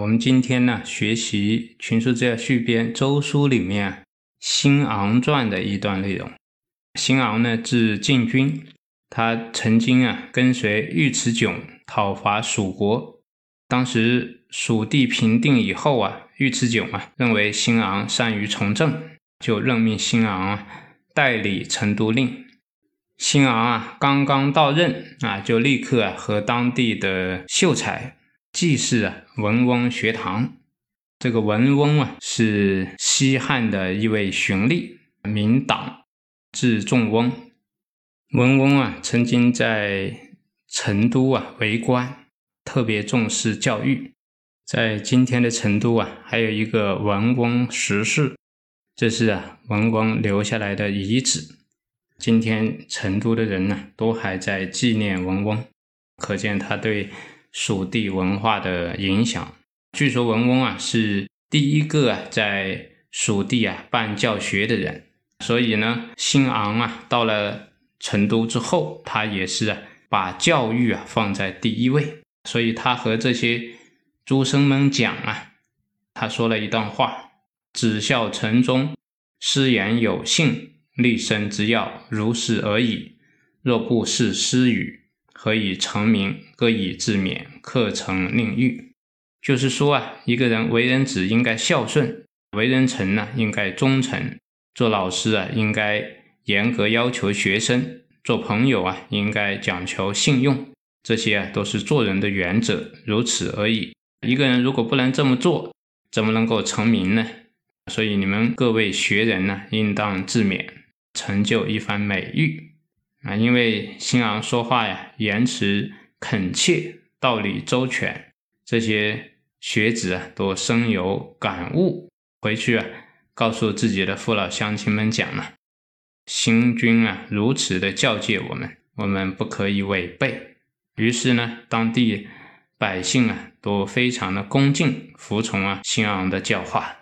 我们今天呢学习《群书治要续编》周书里面辛昂传的一段内容。辛昂呢字进军，他曾经啊跟随尉迟迥讨伐蜀国，当时蜀地平定以后啊，尉迟迥啊认为辛昂善于从政。就任命辛昂代理成都令。辛昂啊，刚刚到任啊，就立刻啊和当地的秀才季氏啊文翁学堂。这个文翁啊是西汉的一位荀吏，名党，字仲翁。文翁啊曾经在成都啊为官，特别重视教育。在今天的成都啊，还有一个文翁石室。这是啊文翁留下来的遗址，今天成都的人呢都还在纪念文翁，可见他对蜀地文化的影响。据说文翁啊是第一个啊在蜀地啊办教学的人，所以呢新昂啊到了成都之后，他也是啊把教育啊放在第一位，所以他和这些诸生们讲啊，他说了一段话。子孝成忠，师言有信，立身之要如是而已。若不是师语，何以成名？各以自勉，课程令欲。就是说啊，一个人为人子应该孝顺，为人臣呢应该忠诚，做老师啊应该严格要求学生，做朋友啊应该讲求信用，这些啊都是做人的原则，如此而已。一个人如果不能这么做，怎么能够成名呢？所以你们各位学人呢，应当自勉，成就一番美誉啊！因为新昂说话呀，言辞恳切，道理周全，这些学子啊都深有感悟，回去啊告诉自己的父老乡亲们讲了，新君啊如此的教诫我们，我们不可以违背。于是呢，当地百姓啊都非常的恭敬服从啊新昂的教化。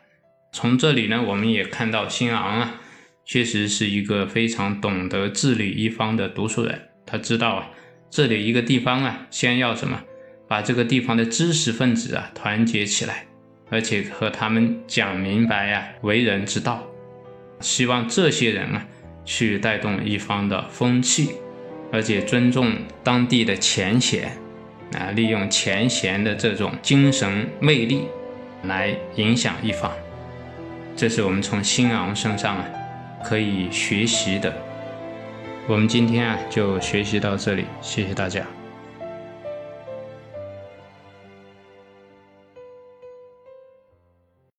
从这里呢，我们也看到新昂啊，确实是一个非常懂得治理一方的读书人。他知道啊，治理一个地方啊，先要什么？把这个地方的知识分子啊团结起来，而且和他们讲明白呀为人之道。希望这些人啊去带动一方的风气，而且尊重当地的前贤啊，利用前贤的这种精神魅力来影响一方。这是我们从新昂身上啊可以学习的。我们今天啊就学习到这里，谢谢大家。